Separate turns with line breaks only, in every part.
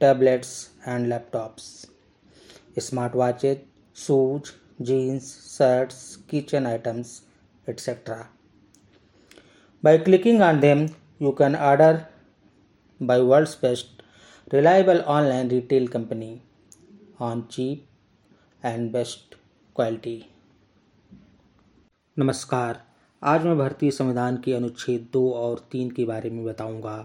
tablets and laptops smart watches shoes jeans shirts kitchen items etcetera by clicking on them you can order by world's best reliable online retail company on cheap and best quality नमस्कार। आज मैं भारतीय संविधान की अनुच्छेद दो और तीन के बारे में बताऊँगा।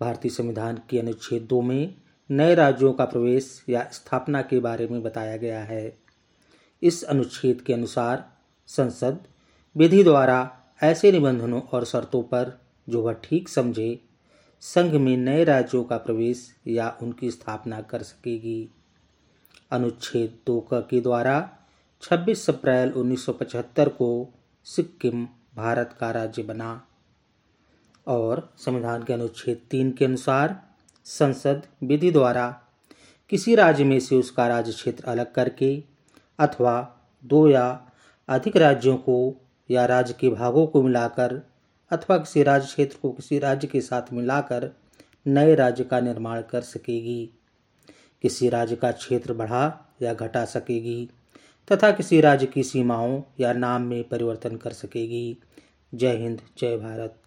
भारतीय संविधान के अनुच्छेद दो में नए राज्यों का प्रवेश या स्थापना के बारे में बताया गया है। इस अनुच्छेद के अनुसार संसद विधि द्वारा ऐसे निबंधनों और शर्तों पर जो वह ठीक समझे, संघ में नए राज्यों का प्रवेश या उनकी स्थापना कर सकेगी। अनुच्छेद दो के द्वारा 26 अप्रैल 1975 को सिक्किम भारत का राज्य बना। और संविधान के अनुच्छेद तीन के अनुसार संसद विधि द्वारा किसी राज्य में से उसका राज्य क्षेत्र अलग करके अथवा दो या अधिक राज्यों को या राज्य के भागों को मिलाकर अथवा किसी राज्य क्षेत्र को किसी राज्य के साथ मिलाकर नए राज्य का निर्माण कर सकेगी। किसी राज्य का क्षेत्र बढ़ा या घटा सकेगी तथा किसी राज्य की सीमाओं या नाम में परिवर्तन कर सकेगी। जय हिंद, जय भारत।